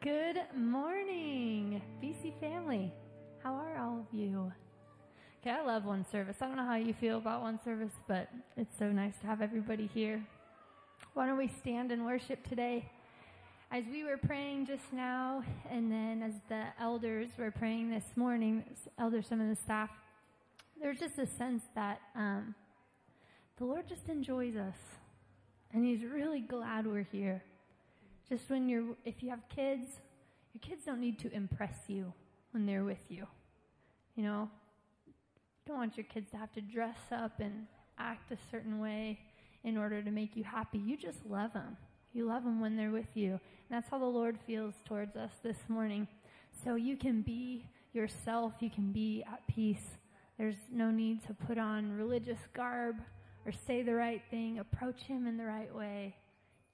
Good morning, BC family. How are all of you? Okay, I love one service. I don't know how you feel about one service, but it's so nice to have everybody here. Why don't we stand and worship today? As we were praying just now, and then as the elders were praying this morning, elders, some of the staff, there's just a sense that um, the Lord just enjoys us, and He's really glad we're here. Just when you're, if you have kids, your kids don't need to impress you when they're with you. You know, you don't want your kids to have to dress up and act a certain way in order to make you happy. You just love them. You love them when they're with you. And that's how the Lord feels towards us this morning. So you can be yourself. You can be at peace. There's no need to put on religious garb or say the right thing. Approach Him in the right way.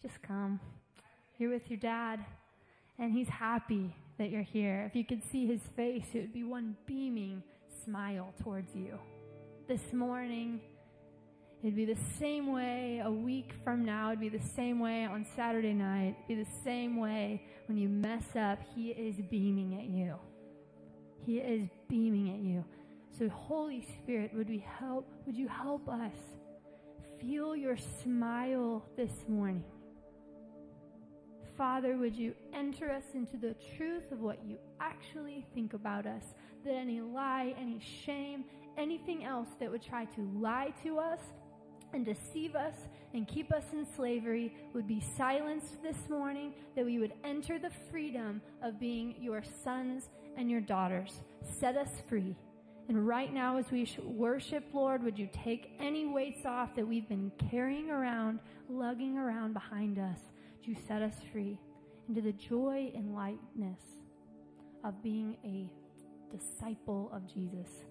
Just come. You're with your dad, and he's happy that you're here. If you could see his face, it would be one beaming smile towards you. This morning, it'd be the same way a week from now. It'd be the same way on Saturday night. It'd be the same way when you mess up. He is beaming at you. He is beaming at you. So, Holy Spirit, would we help? Would you help us feel your smile this morning? Father, would you enter us into the truth of what you actually think about us? That any lie, any shame, anything else that would try to lie to us and deceive us and keep us in slavery would be silenced this morning, that we would enter the freedom of being your sons and your daughters. Set us free. And right now, as we worship, Lord, would you take any weights off that we've been carrying around, lugging around behind us? You set us free into the joy and lightness of being a disciple of Jesus.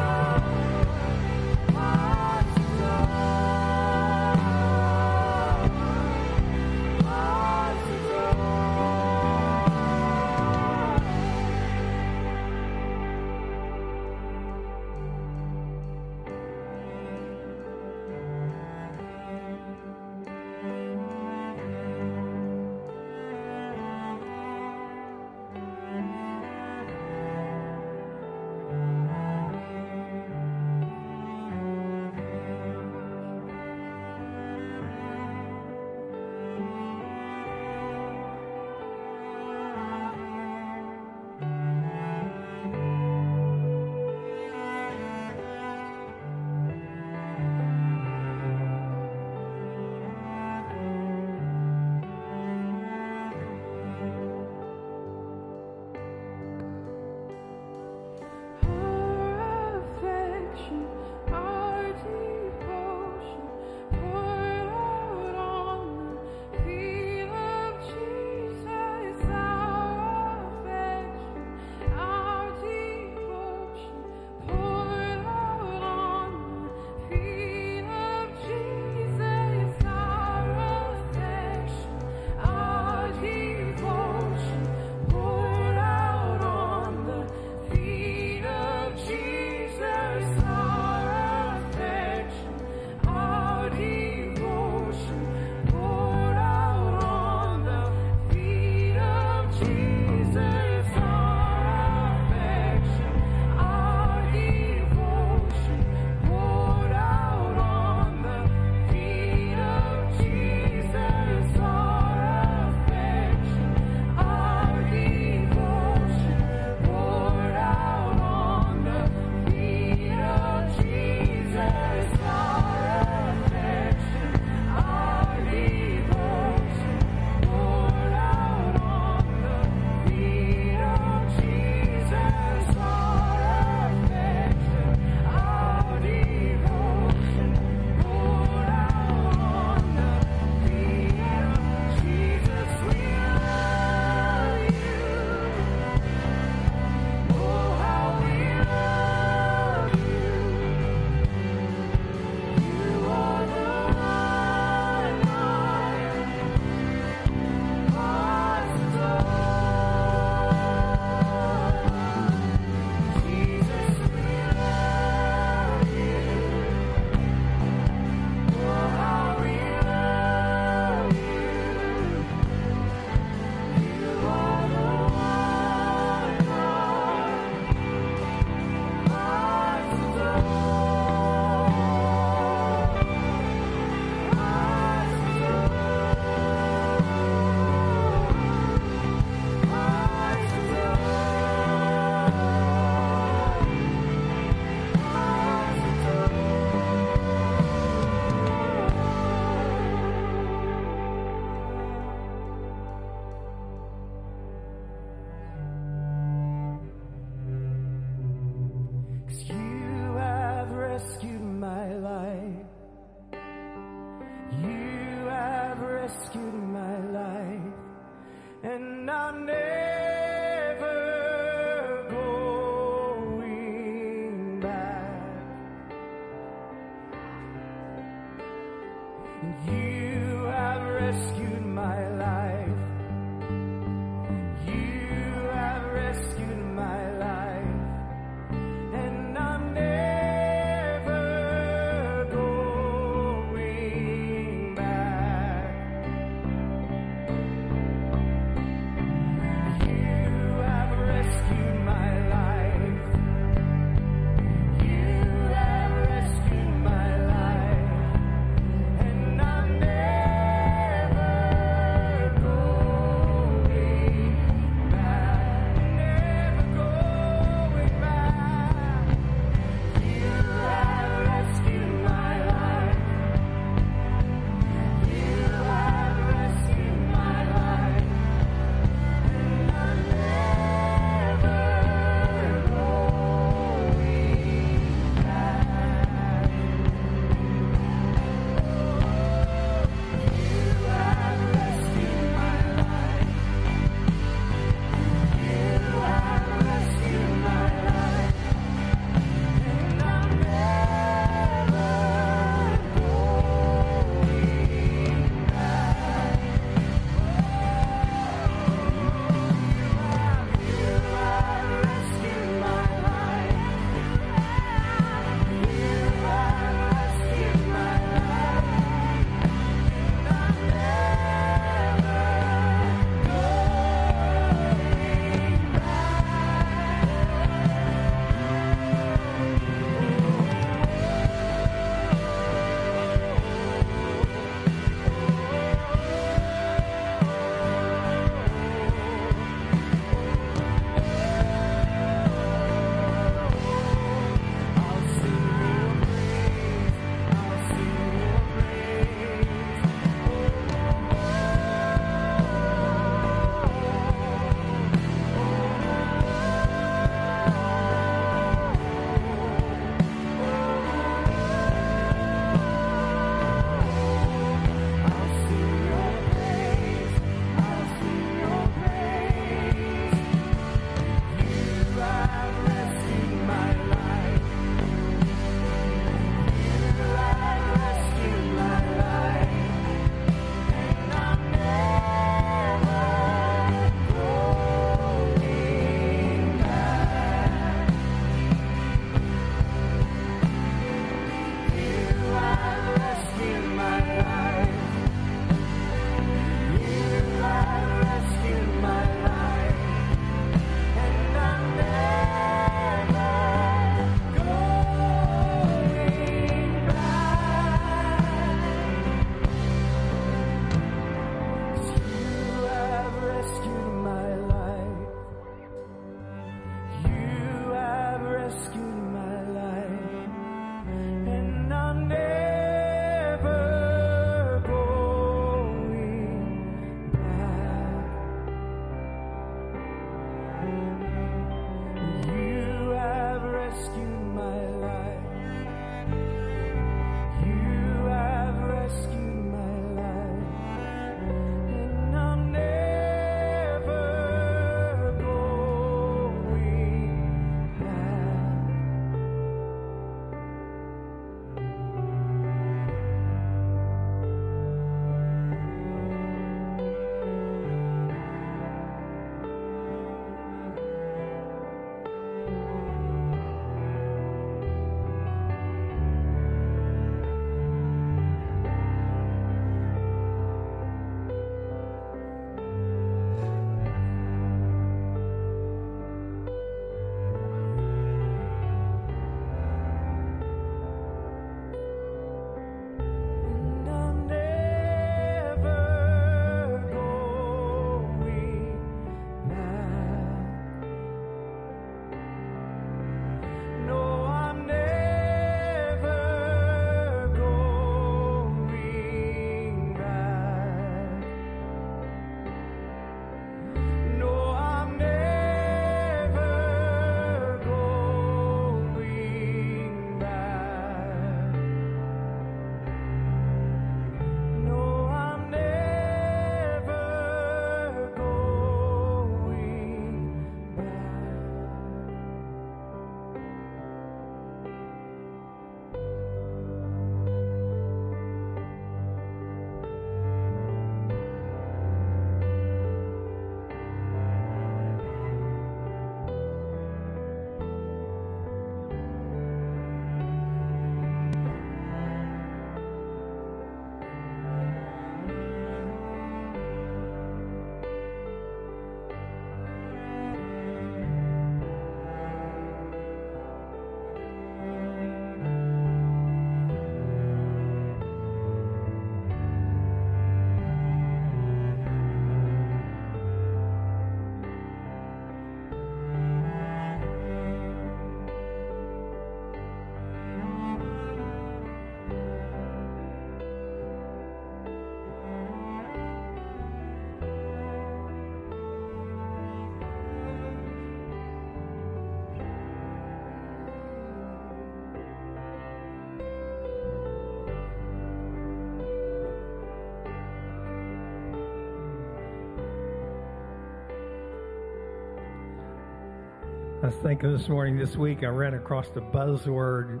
I was thinking this morning, this week, I ran across a buzzword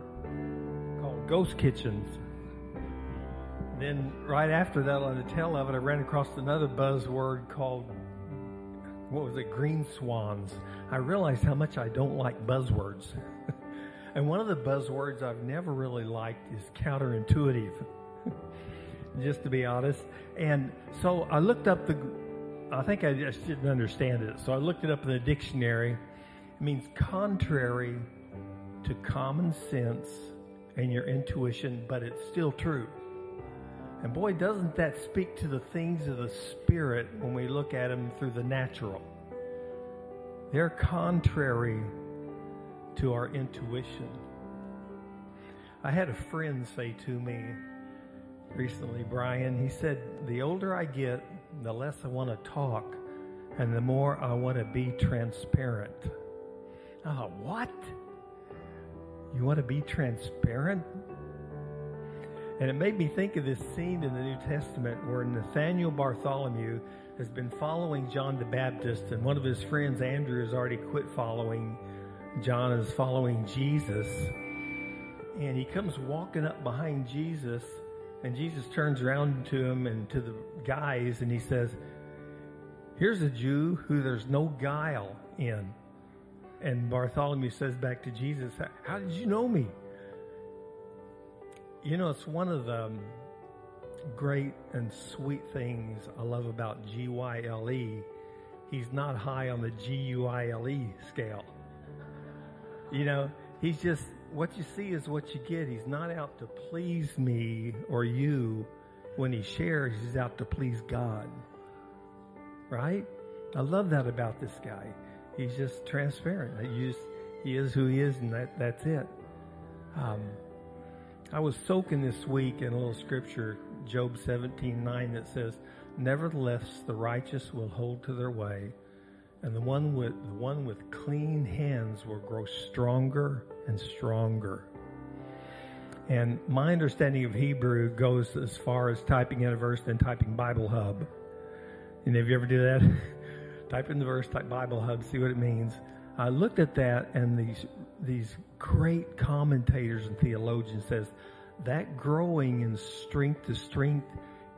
called ghost kitchens. Then, right after that, on the tail of it, I ran across another buzzword called, what was it, green swans. I realized how much I don't like buzzwords. and one of the buzzwords I've never really liked is counterintuitive, just to be honest. And so I looked up the, I think I just didn't understand it. So I looked it up in the dictionary it means contrary to common sense and your intuition, but it's still true. And boy, doesn't that speak to the things of the Spirit when we look at them through the natural? They're contrary to our intuition. I had a friend say to me recently, Brian, he said, The older I get, the less I want to talk, and the more I want to be transparent. Oh, what? You want to be transparent? And it made me think of this scene in the New Testament where Nathaniel Bartholomew has been following John the Baptist, and one of his friends, Andrew, has already quit following. John and is following Jesus. And he comes walking up behind Jesus, and Jesus turns around to him and to the guys, and he says, Here's a Jew who there's no guile in. And Bartholomew says back to Jesus, How did you know me? You know, it's one of the um, great and sweet things I love about GYLE. He's not high on the GUILE scale. You know, he's just, what you see is what you get. He's not out to please me or you when he shares, he's out to please God. Right? I love that about this guy. He's just transparent. He, just, he is who he is, and that, that's it. Um, I was soaking this week in a little scripture, Job 17 9, that says, Nevertheless, the righteous will hold to their way, and the one with the one with clean hands will grow stronger and stronger. And my understanding of Hebrew goes as far as typing in a verse and typing Bible Hub. And have you ever do that? type in the verse, type Bible Hub, see what it means. I looked at that, and these these great commentators and theologians says that growing in strength to strength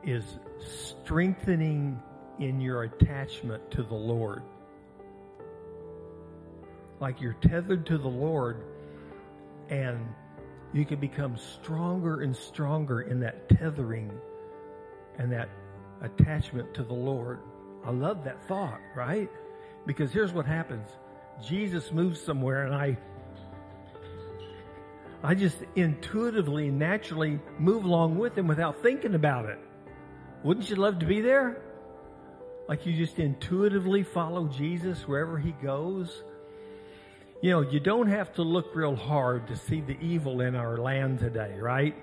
is strengthening in your attachment to the Lord. Like you're tethered to the Lord and you can become stronger and stronger in that tethering and that attachment to the Lord. I love that thought, right? Because here's what happens. Jesus moves somewhere and I I just intuitively, naturally move along with him without thinking about it. Wouldn't you love to be there? Like you just intuitively follow Jesus wherever he goes? You know, you don't have to look real hard to see the evil in our land today, right?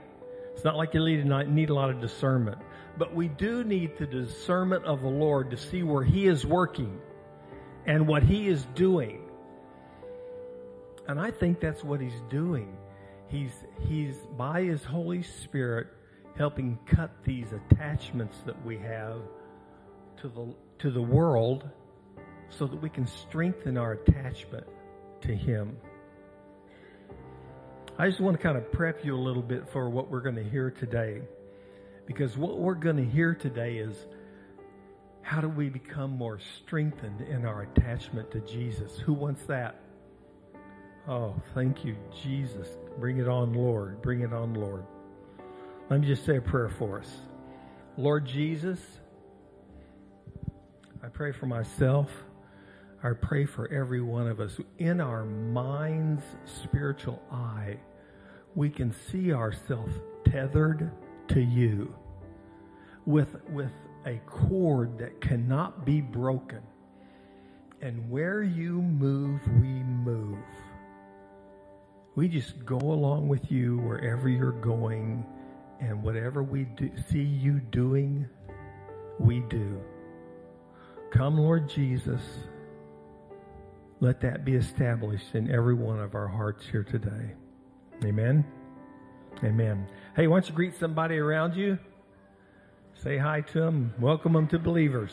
It's not like you need a lot of discernment. But we do need the discernment of the Lord to see where He is working and what He is doing. And I think that's what He's doing. He's, he's by His Holy Spirit helping cut these attachments that we have to the, to the world so that we can strengthen our attachment to Him. I just want to kind of prep you a little bit for what we're going to hear today. Because what we're going to hear today is how do we become more strengthened in our attachment to Jesus? Who wants that? Oh, thank you, Jesus. Bring it on, Lord. Bring it on, Lord. Let me just say a prayer for us. Lord Jesus, I pray for myself. I pray for every one of us. In our mind's spiritual eye, we can see ourselves tethered to you with, with a cord that cannot be broken. And where you move, we move. We just go along with you wherever you're going, and whatever we do, see you doing, we do. Come, Lord Jesus. Let that be established in every one of our hearts here today. Amen. Amen. Hey, why don't you greet somebody around you? Say hi to them. Welcome them to believers.